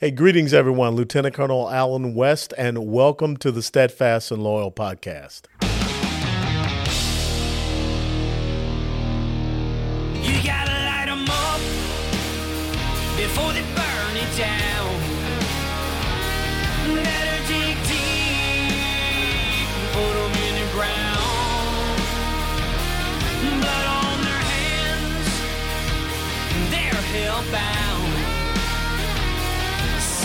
Hey, greetings, everyone. Lieutenant Colonel Allen West, and welcome to the Steadfast and Loyal podcast.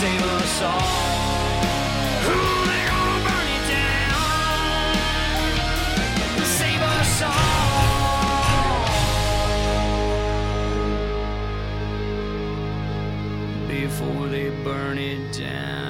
Save us all. They're gonna burn it down. Save us all. Before they burn it down.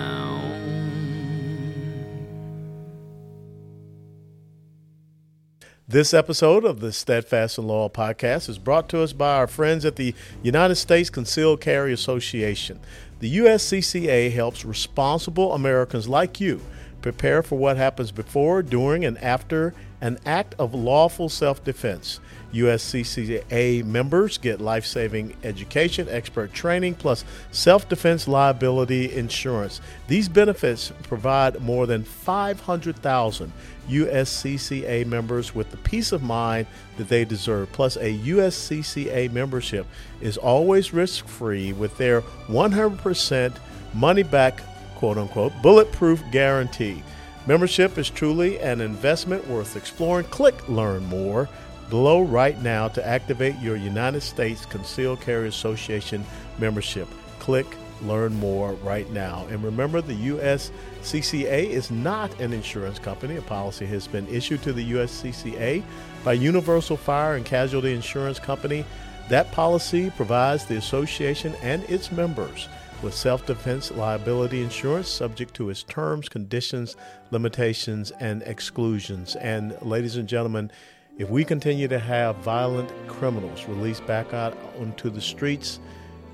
This episode of the Steadfast and Loyal podcast is brought to us by our friends at the United States Concealed Carry Association. The USCCA helps responsible Americans like you prepare for what happens before, during, and after an act of lawful self defense. USCCA members get life saving education, expert training, plus self defense liability insurance. These benefits provide more than 500,000 USCCA members with the peace of mind that they deserve. Plus, a USCCA membership is always risk free with their 100% money back, quote unquote, bulletproof guarantee. Membership is truly an investment worth exploring. Click Learn More below right now to activate your United States Concealed Carry Association membership. Click Learn more right now. And remember, the USCCA is not an insurance company. A policy has been issued to the USCCA by Universal Fire and Casualty Insurance Company. That policy provides the association and its members with self defense liability insurance subject to its terms, conditions, limitations, and exclusions. And, ladies and gentlemen, if we continue to have violent criminals released back out onto the streets,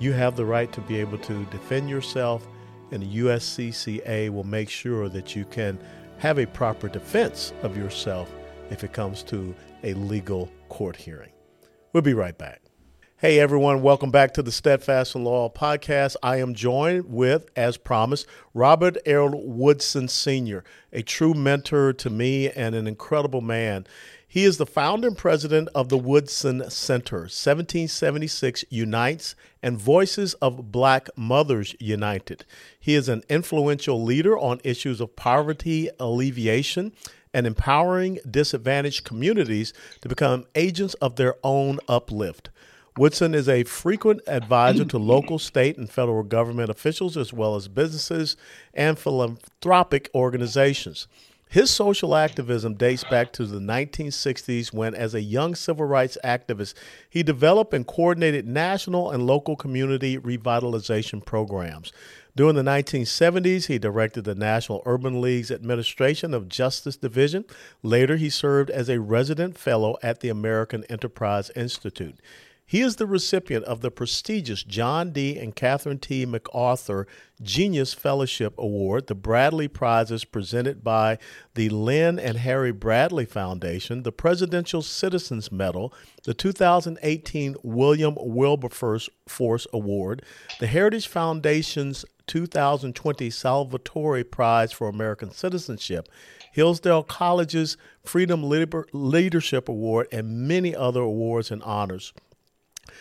you have the right to be able to defend yourself, and the USCCA will make sure that you can have a proper defense of yourself if it comes to a legal court hearing. We'll be right back. Hey everyone, welcome back to the Steadfast and Loyal podcast. I am joined with, as promised, Robert L. Woodson Sr., a true mentor to me and an incredible man. He is the founder and president of the Woodson Center. 1776 Unites and Voices of Black Mothers United. He is an influential leader on issues of poverty alleviation and empowering disadvantaged communities to become agents of their own uplift. Woodson is a frequent advisor to local, state, and federal government officials, as well as businesses and philanthropic organizations. His social activism dates back to the 1960s when, as a young civil rights activist, he developed and coordinated national and local community revitalization programs. During the 1970s, he directed the National Urban League's Administration of Justice Division. Later, he served as a resident fellow at the American Enterprise Institute. He is the recipient of the prestigious John D. and Catherine T. MacArthur Genius Fellowship Award, the Bradley Prizes presented by the Lynde and Harry Bradley Foundation, the Presidential Citizens Medal, the 2018 William Wilberforce Award, the Heritage Foundation's 2020 Salvatori Prize for American Citizenship, Hillsdale College's Freedom Leadership Award, and many other awards and honors.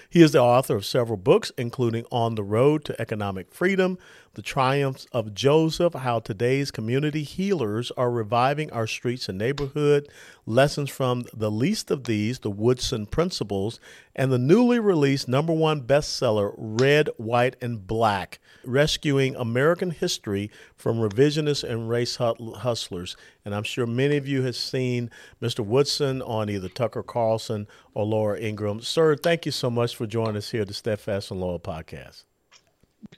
He is the author of several books, including On the Road to Economic Freedom, The Triumphs of Joseph, How Today's Community Healers Are Reviving Our Streets and Neighborhood, Lessons from the Least of These, The Woodson Principles, and the newly released number one bestseller, Red, White, and Black Rescuing American History from Revisionists and Race Hustlers. And I'm sure many of you have seen Mr. Woodson on either Tucker Carlson or Laura Ingraham. Sir, thank you so much for joining us here at the Steadfast and Loyal podcast.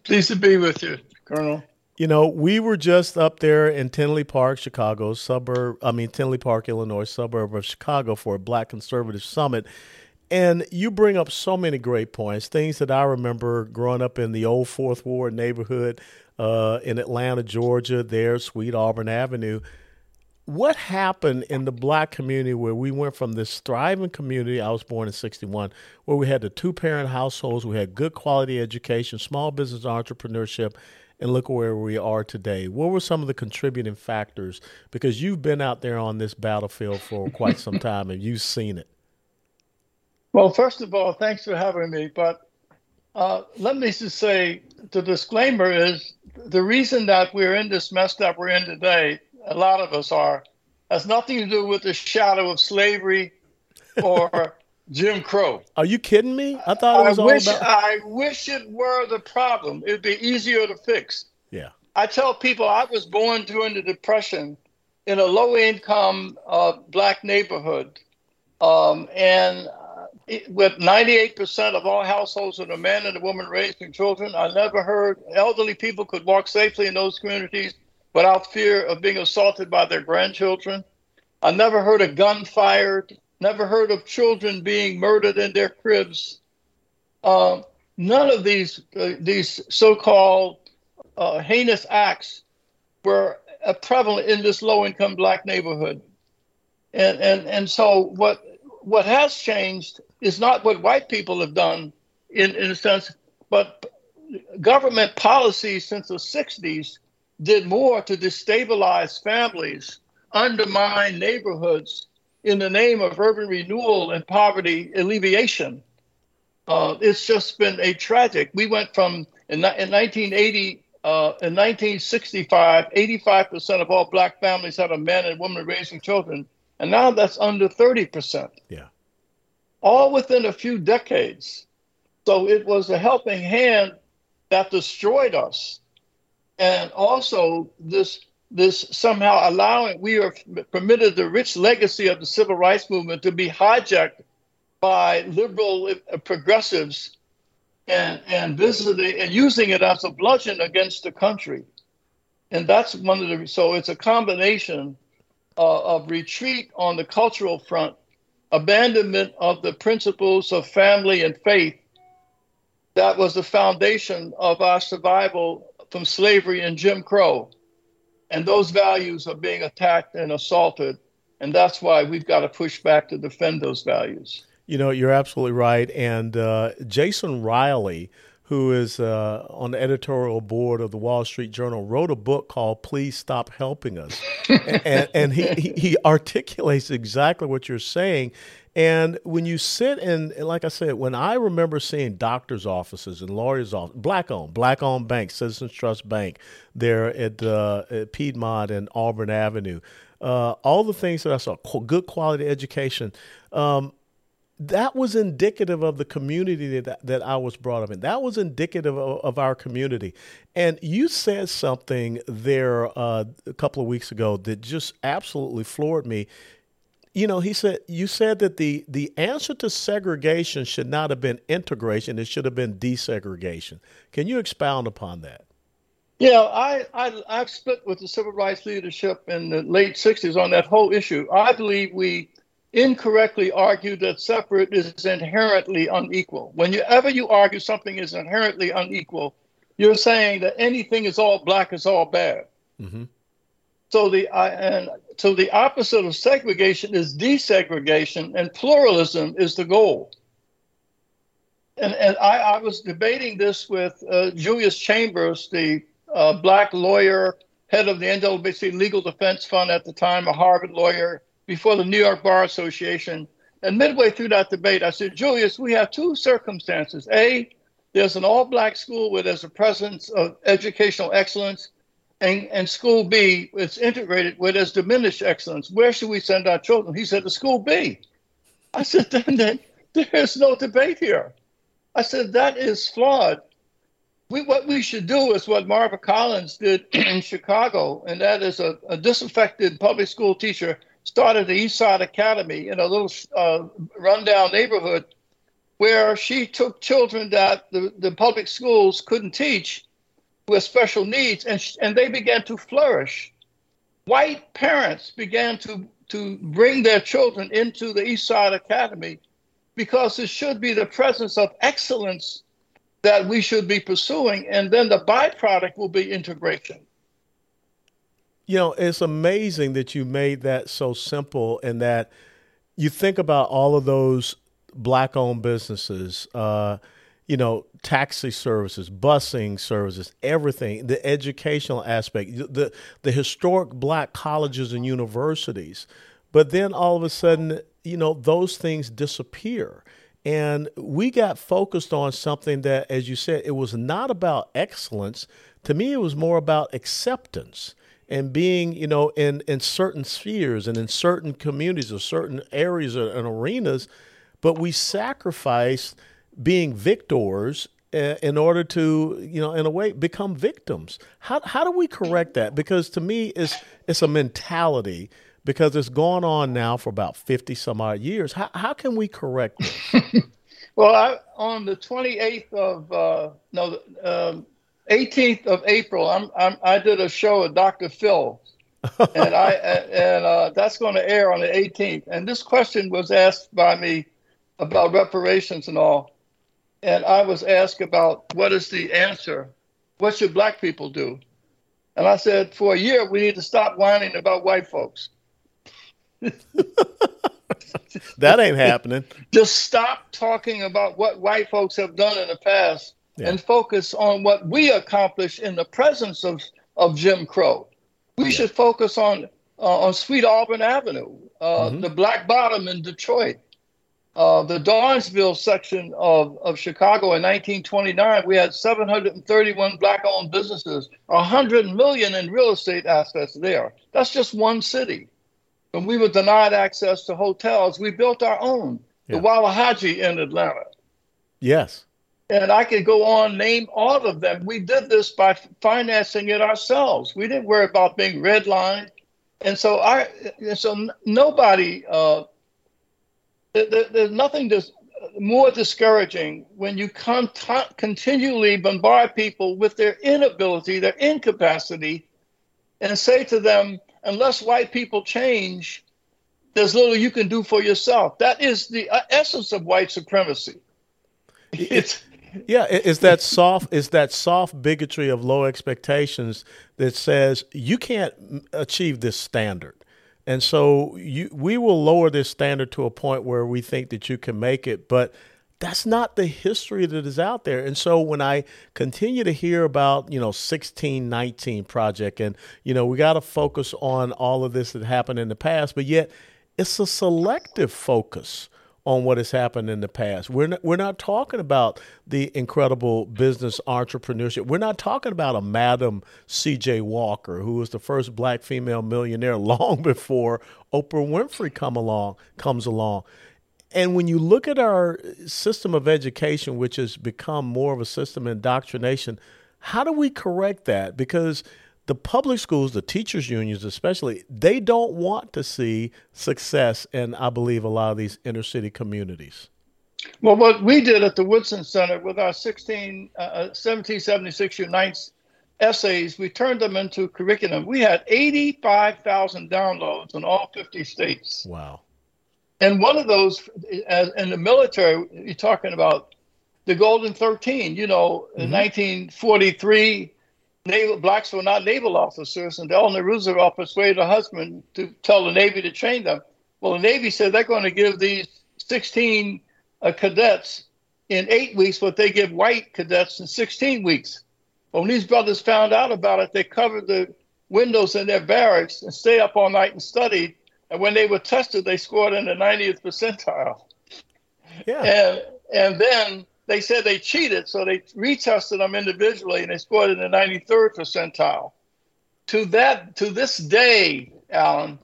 Pleased to be with you, Colonel. You know, we were just up there in Tinley Park, Chicago, suburb, I mean, Tinley Park, Illinois, suburb of Chicago for a Black Conservative Summit. And you bring up so many great points, things that I remember growing up in the old Fourth Ward neighborhood uh, in Atlanta, Georgia, there, Sweet Auburn Avenue. What happened in the black community where we went from this thriving community? I was born in 61, where we had the two parent households, we had good quality education, small business entrepreneurship, and look where we are today. What were some of the contributing factors? Because you've been out there on this battlefield for quite some time and you've seen it. Well, first of all, thanks for having me. But uh, let me just say the disclaimer is the reason that we're in this mess that we're in today, a lot of us are, has nothing to do with the shadow of slavery or Jim Crow. Are you kidding me? I thought it was I all wish, about. I wish it were the problem. It'd be easier to fix. Yeah. I tell people I was born during the Depression in a low income uh, black neighborhood. Um, and uh, it, with 98% of all households with a man and a woman raising children, I never heard elderly people could walk safely in those communities without fear of being assaulted by their grandchildren. I never heard a gun fired, never heard of children being murdered in their cribs. Um, none of these uh, these so-called uh, heinous acts were uh, prevalent in this low-income black neighborhood, and and and so what what has changed is not what white people have done in in a sense, but government policies since the '60s did more to destabilize families, undermine neighborhoods in the name of urban renewal and poverty alleviation. Uh, it's just been a tragic. We went from in, in 1980, uh, in 1965, 85% of all black families had a man and woman raising children, and now that's under 30%. Yeah. All within a few decades. So it was a helping hand that destroyed us. And also this this somehow allowing we are permitted the rich legacy of the civil rights movement to be hijacked by liberal progressives and and visiting and using it as a bludgeon against the country. And that's one of the so it's a combination uh, of retreat on the cultural front abandonment of the principles of family and faith. That was the foundation of our survival from slavery and jim crow and those values are being attacked and assaulted. And that's why we've got to push back to defend those values. You know, you're absolutely right. And uh, Jason Riley, who is uh, on the editorial board of the Wall Street Journal, wrote a book called "Please Stop Helping Us," and, and he, he articulates exactly what you're saying. And when you sit and, like I said, when I remember seeing doctors' offices and lawyers' offices, black owned, black owned bank, Citizens Trust Bank, there at, uh, at Piedmont and Auburn Avenue, uh, all the things that I saw, good quality education. Um, that was indicative of the community that, that I was brought up in. That was indicative of, of our community. And you said something there uh, a couple of weeks ago that just absolutely floored me you know, he said you said that the the answer to segregation should not have been integration; it should have been desegregation. Can you expound upon that? Yeah, I, I I've split with the civil rights leadership in the late '60s on that whole issue. I believe we incorrectly argue that separate is inherently unequal. Whenever you argue something is inherently unequal, you're saying that anything is all black is all bad. Mm-hmm. So the uh, and so the opposite of segregation is desegregation, and pluralism is the goal. And and I, I was debating this with uh, Julius Chambers, the uh, black lawyer, head of the NAACP Legal Defense Fund at the time, a Harvard lawyer, before the New York Bar Association. And midway through that debate, I said, Julius, we have two circumstances. A, there's an all black school where there's a presence of educational excellence and, and school B it's integrated where there's diminished excellence. Where should we send our children? He said, to school B. I said, then, then there's no debate here. I said, that is flawed. We, what we should do is what Marva Collins did in Chicago, and that is a, a disaffected public school teacher started the East Side Academy in a little uh, rundown neighborhood where she took children that the, the public schools couldn't teach with special needs, and, and they began to flourish. White parents began to, to bring their children into the East Side Academy because it should be the presence of excellence that we should be pursuing, and then the byproduct will be integration. You know, it's amazing that you made that so simple and that you think about all of those black owned businesses. Uh, you know, taxi services, busing services, everything, the educational aspect, the the historic black colleges and universities. But then all of a sudden, you know, those things disappear. And we got focused on something that, as you said, it was not about excellence. To me, it was more about acceptance and being, you know, in, in certain spheres and in certain communities or certain areas and arenas. But we sacrifice being victors uh, in order to, you know, in a way, become victims. How, how do we correct that? Because to me, it's, it's a mentality because it's gone on now for about 50 some odd years. How, how can we correct this? well, I, on the 28th of, uh, no, um, 18th of April, I'm, I'm, i did a show with Dr. Phil. and I and uh, that's going to air on the 18th. And this question was asked by me about reparations and all, and I was asked about what is the answer? What should black people do? And I said, for a year, we need to stop whining about white folks. that ain't happening. Just stop talking about what white folks have done in the past yeah. and focus on what we accomplished in the presence of, of Jim Crow. We yeah. should focus on uh, on Sweet Auburn Avenue, uh, mm-hmm. the Black Bottom in Detroit, uh, the Bronzeville section of, of Chicago in 1929. We had 731 black-owned businesses, 100 million in real estate assets there. That's just one city. When we were denied access to hotels, we built our own, yeah. the Waluhaje in Atlanta. Yes. And I could go on, name all of them. We did this by financing it ourselves. We didn't worry about being redlined. And so I, so nobody, uh, there's nothing more discouraging when you con- continually bombard people with their inability, their incapacity, and say to them, unless white people change, there's little you can do for yourself. That is the uh, essence of white supremacy. It's yeah, it's that soft it's that soft bigotry of low expectations that says you can't achieve this standard. And so you we will lower this standard to a point where we think that you can make it, but that's not the history that is out there. And so when I continue to hear about, you know, 1619 project and, you know, we got to focus on all of this that happened in the past, but yet it's a selective focus on what has happened in the past. We're not, we're not talking about the incredible business entrepreneurship. We're not talking about a Madam C.J. Walker, who was the first black female millionaire long before Oprah Winfrey come along comes along. And when you look at our system of education, which has become more of a system of indoctrination, how do we correct that? Because the public schools, the teachers' unions especially, they don't want to see success in, I believe, a lot of these inner city communities. Well, what we did at the Woodson Center with our 16, uh, 1776 uh, Unites essays, we turned them into curriculum. We had 85,000 downloads in all 50 states. Wow. And one of those, as in the military, you're talking about the Golden 13. You know, mm-hmm. 1943, naval blacks were not naval officers, and Eleanor Roosevelt persuaded her husband to tell the Navy to train them. Well, the Navy said they're going to give these 16 uh, cadets in eight weeks what they give white cadets in 16 weeks. But When these brothers found out about it, they covered the windows in their barracks and stayed up all night and studied and when they were tested, they scored in the 90th percentile. Yeah. And and then they said they cheated, so they retested them individually, and they scored in the 93rd percentile. To that, to this day, Allen,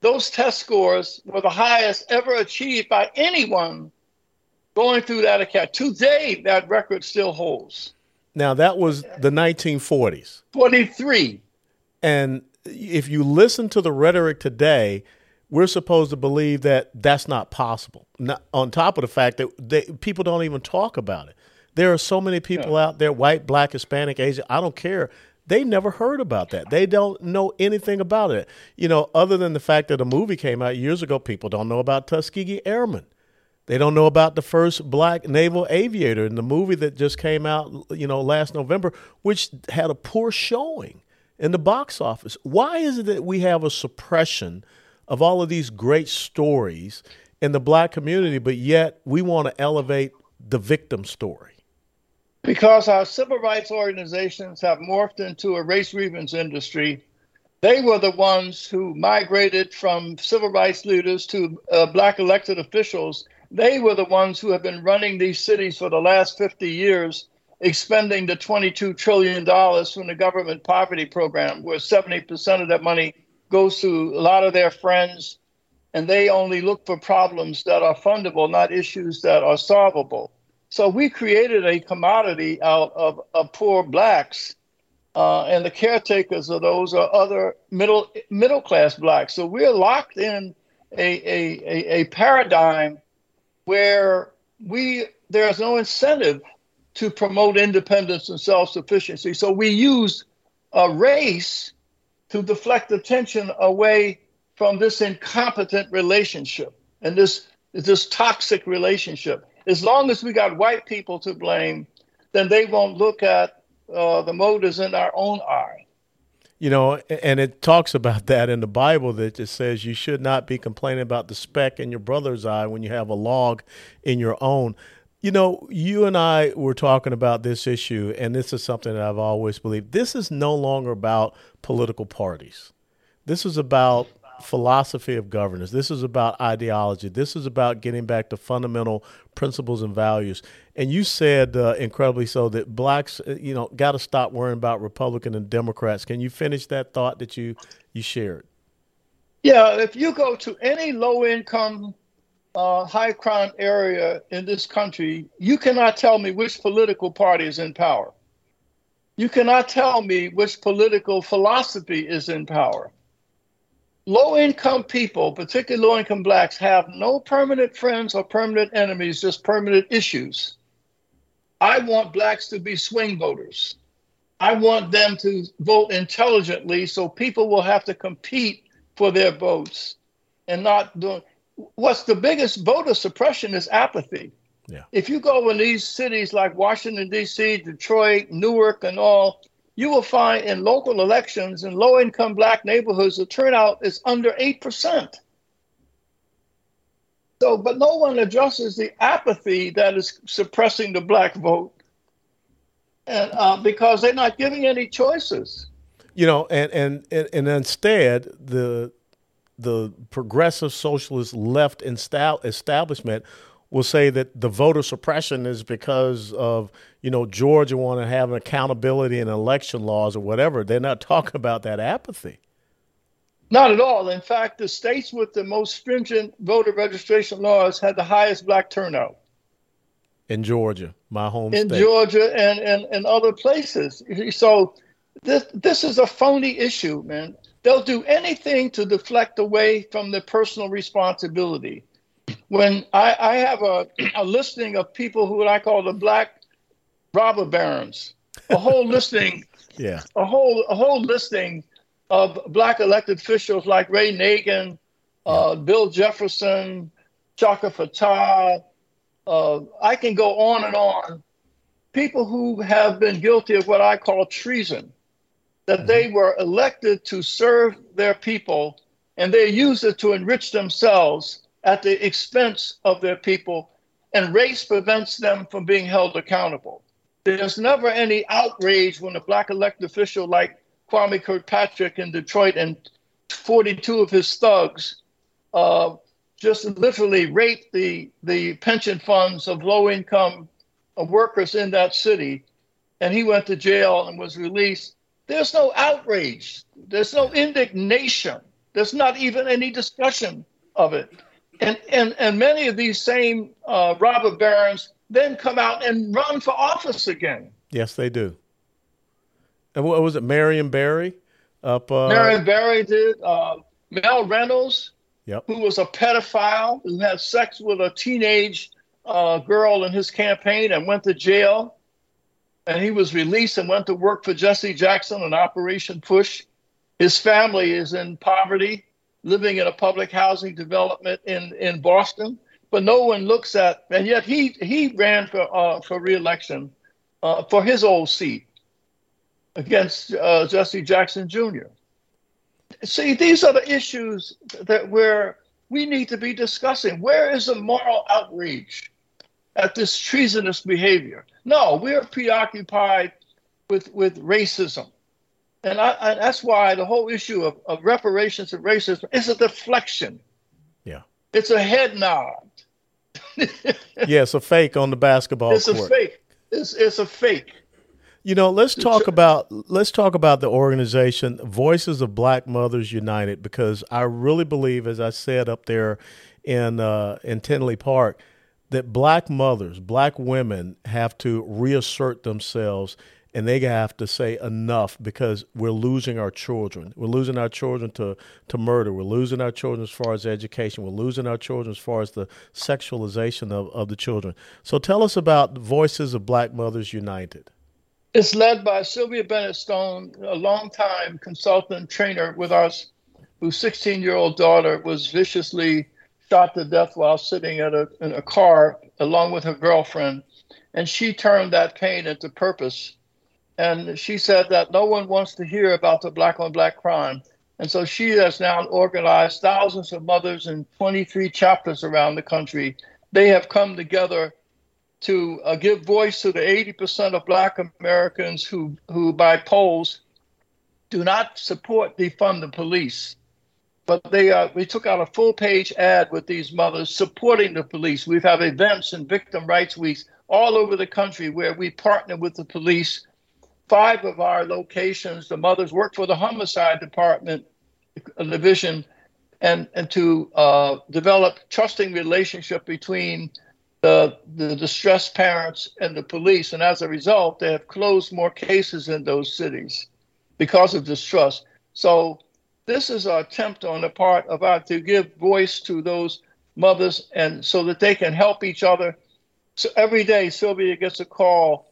those test scores were the highest ever achieved by anyone going through that academy. Today, that record still holds. Now that was the 1940s. 43. And if you listen to the rhetoric today, we're supposed to believe that that's not possible. Not, on top of the fact that they, people don't even talk about it. There are so many people yeah. out there, white, black, Hispanic, Asian, I don't care. They never heard about that. They don't know anything about it. You know, other than the fact that a movie came out years ago, people don't know about Tuskegee Airmen. They don't know about the first black naval aviator in the movie that just came out, you know, last November, which had a poor showing in the box office. Why is it that we have a suppression – of all of these great stories in the black community, but yet we want to elevate the victim story. Because our civil rights organizations have morphed into a race grievance industry, they were the ones who migrated from civil rights leaders to uh, black elected officials. They were the ones who have been running these cities for the last 50 years, expending the $22 trillion from the government poverty program, where 70% of that money goes to a lot of their friends, and they only look for problems that are fundable, not issues that are solvable. So we created a commodity out of, of poor blacks uh, and the caretakers of those are other middle middle class blacks. So we're locked in a, a, a, paradigm where we there's no incentive to promote independence and self sufficiency. So we use a race to deflect attention away from this incompetent relationship and this this toxic relationship. As long as we got white people to blame, then they won't look at uh, the mote is in our own eye. You know, and it talks about that in the Bible that it says you should not be complaining about the speck in your brother's eye when you have a log in your own. You know, you and I were talking about this issue, and this is something that I've always believed. This is no longer about political parties. This is about philosophy of governance. This is about ideology. This is about getting back to fundamental principles and values. And you said, uh, incredibly so, that blacks, uh, you know, got to stop worrying about Republican and Democrats. Can you finish that thought that you you shared? Yeah, if you go to any low income, uh, high crime area in this country, you cannot tell me which political party is in power. You cannot tell me which political philosophy is in power low income people, particularly low income blacks, have no permanent friends or permanent enemies, just permanent issues. I want blacks to be swing voters. I want them to vote intelligently so people will have to compete for their votes and not what's the biggest voter suppression is apathy. Yeah. If you go in these cities like Washington, D.C., Detroit, Newark, and all, you will find in local elections in low income black neighborhoods, the turnout is under 8%. So, but no one addresses the apathy that is suppressing the black vote. And uh, because they're not giving any choices. You know, and, and, and instead, the, the progressive socialist left establishment will say that the voter suppression is because of you know Georgia want to have an accountability in election laws or whatever. They're not talking about that apathy. Not at all. In fact, the states with the most stringent voter registration laws had the highest black turnout. In Georgia, my home state. in state. Georgia and, and, and other places. So this this is a phony issue, man. They'll do anything to deflect away from their personal responsibility when I, I have a, a listing of people who I call the black robber barons, a whole listing, yeah, a whole a whole listing of black elected officials like Ray Nagin, uh, Bill Jefferson, Chaka Fattah. Uh, I can go on and on. People who have been guilty of what I call treason, that mm-hmm. they were elected to serve their people and they use it to enrich themselves at the expense of their people, and race prevents them from being held accountable. There's never any outrage when a black elected official like Kwame Kilpatrick in Detroit and 42 of his thugs uh, just literally raped the, the pension funds of low income uh, workers in that city. And he went to jail and was released. There's no outrage. There's no indignation. There's not even any discussion of it. And, and, and many of these same uh, robber barons then come out and run for office again. Yes, they do. And what was it, Marion Barry? Up, uh... Marion Barry did. Uh, Mel Reynolds, yep. who was a pedophile who had sex with a teenage uh, girl in his campaign and went to jail. And he was released and went to work for Jesse Jackson on Operation Push. His family is in poverty living in a public housing development in, in Boston, but no one looks at, and yet he, he ran for, uh, for reelection uh, for his old seat against uh, Jesse Jackson Jr. See, these are the issues that where we need to be discussing. Where is the moral outrage? at this treasonous behavior. No, we're preoccupied with, with racism. And, I, and that's why the whole issue of, of reparations and racism is a deflection. Yeah. It's a head nod. yeah, it's a fake on the basketball it's court. It's a fake. It's, it's a fake. You know, let's talk about let's talk about the organization Voices of Black Mothers United because I really believe, as I said up there in uh, in Tinley Park, that black mothers, black women have to reassert themselves and they have to say enough because we're losing our children. We're losing our children to, to murder. We're losing our children as far as education. We're losing our children as far as the sexualization of, of the children. So tell us about Voices of Black Mothers United. It's led by Sylvia Bennett Stone, a longtime consultant trainer with us, whose 16 year old daughter was viciously shot to death while sitting at a, in a car along with her girlfriend. And she turned that pain into purpose and she said that no one wants to hear about the black on black crime. And so she has now organized thousands of mothers in 23 chapters around the country. They have come together to uh, give voice to the 80% of black Americans who, who, by polls, do not support defund the police. But they uh, we took out a full page ad with these mothers supporting the police. We have had events and victim rights weeks all over the country where we partner with the police five of our locations, the mothers work for the homicide department division and, and to uh, develop trusting relationship between the, the distressed parents and the police. And as a result, they have closed more cases in those cities because of distrust. So this is an attempt on the part of our to give voice to those mothers and so that they can help each other. So every day Sylvia gets a call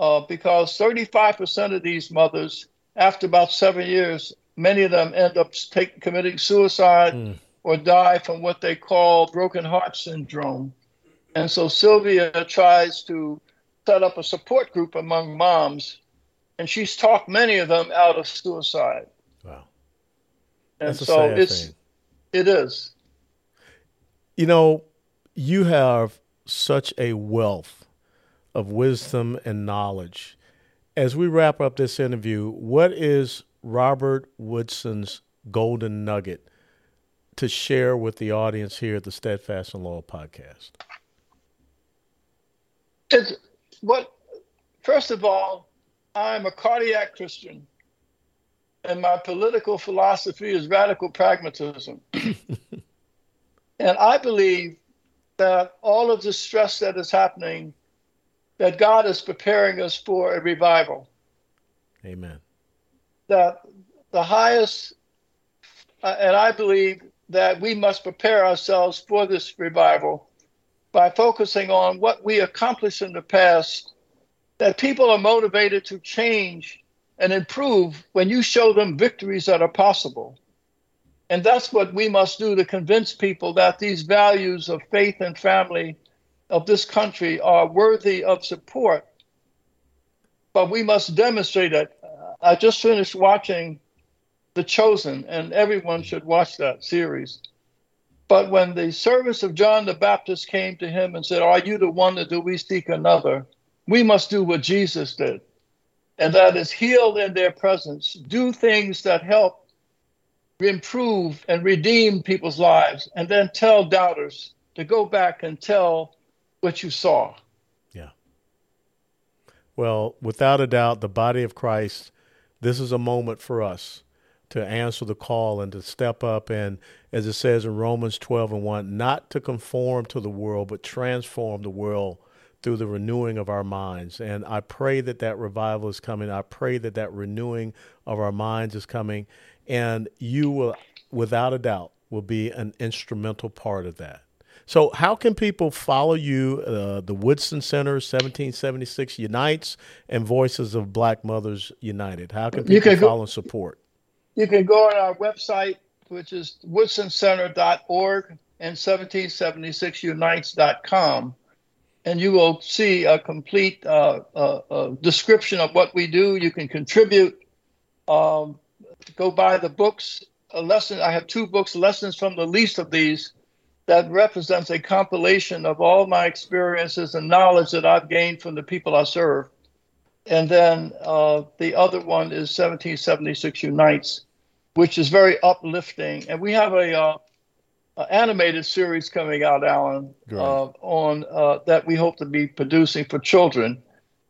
uh, because 35% of these mothers, after about seven years, many of them end up take, committing suicide mm. or die from what they call broken heart syndrome. And so Sylvia tries to set up a support group among moms, and she's talked many of them out of suicide. Wow. And That's so it's thing. it is. You know, you have such a wealth of wisdom and knowledge. As we wrap up this interview, what is Robert Woodson's golden nugget to share with the audience here at the Steadfast and Loyal podcast? It's what first of all, I'm a cardiac Christian, and my political philosophy is radical pragmatism. and I believe that all of the stress that is happening that God is preparing us for a revival. Amen. That the highest, uh, and I believe that we must prepare ourselves for this revival by focusing on what we accomplished in the past, that people are motivated to change and improve when you show them victories that are possible. And that's what we must do to convince people that these values of faith and family of this country are worthy of support, but we must demonstrate it. Uh, I just finished watching The Chosen, and everyone should watch that series. But when the service of John the Baptist came to him and said, Are you the one that do we seek another? We must do what Jesus did, and that is heal in their presence, do things that help improve and redeem people's lives, and then tell doubters to go back and tell what you saw. Yeah. Well, without a doubt, the body of Christ, this is a moment for us to answer the call and to step up and, as it says in Romans 12 and 1, not to conform to the world, but transform the world through the renewing of our minds. And I pray that that revival is coming. I pray that that renewing of our minds is coming. And you will, without a doubt, will be an instrumental part of that. So, how can people follow you? Uh, the Woodson Center, 1776 Unites, and Voices of Black Mothers United. How can people you can follow go, and support? You can go on our website, which is woodsoncenter.org and 1776unites.com, and you will see a complete uh, uh, uh, description of what we do. You can contribute. Um, go buy the books. A lesson. I have two books, lessons from the least of these that represents a compilation of all my experiences and knowledge that I've gained from the people I serve. And then uh, the other one is 1776 Unites, which is very uplifting. And we have a uh, animated series coming out, Allen, uh, on uh, that we hope to be producing for children.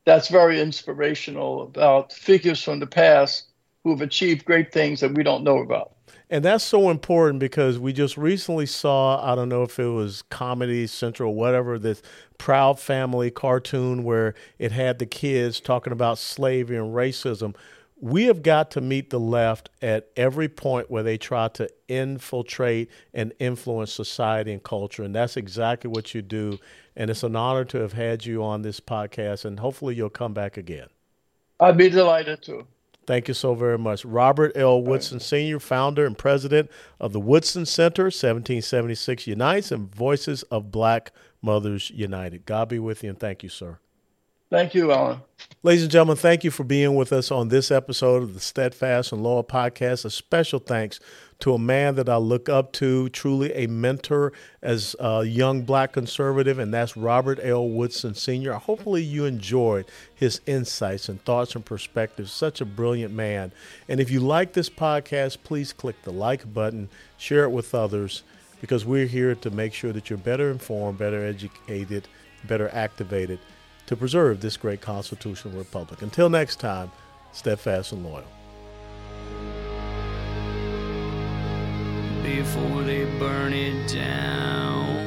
That's very inspirational about figures from the past who have achieved great things that we don't know about. And that's so important because we just recently saw, I don't know if it was Comedy Central whatever, this Proud Family cartoon where it had the kids talking about slavery and racism. We have got to meet the left at every point where they try to infiltrate and influence society and culture. And that's exactly what you do. And it's an honor to have had you on this podcast. And hopefully you'll come back again. I'd be delighted to. Thank you so very much. Robert L. Woodson Sr., founder and president of the Woodson Center, 1776 Unites and Voices of Black Mothers United. God be with you and thank you, sir. Thank you, Allen. Ladies and gentlemen, thank you for being with us on this episode of the Steadfast and Loyal podcast. A special thanks to a man that I look up to, truly a mentor as a young black conservative, and that's Robert L. Woodson Sr. Hopefully, you enjoyed his insights and thoughts and perspectives. Such a brilliant man. And if you like this podcast, please click the like button, share it with others, because we're here to make sure that you're better informed, better educated, better activated to preserve this great constitutional republic. Until next time, steadfast and loyal. Before they burn it down.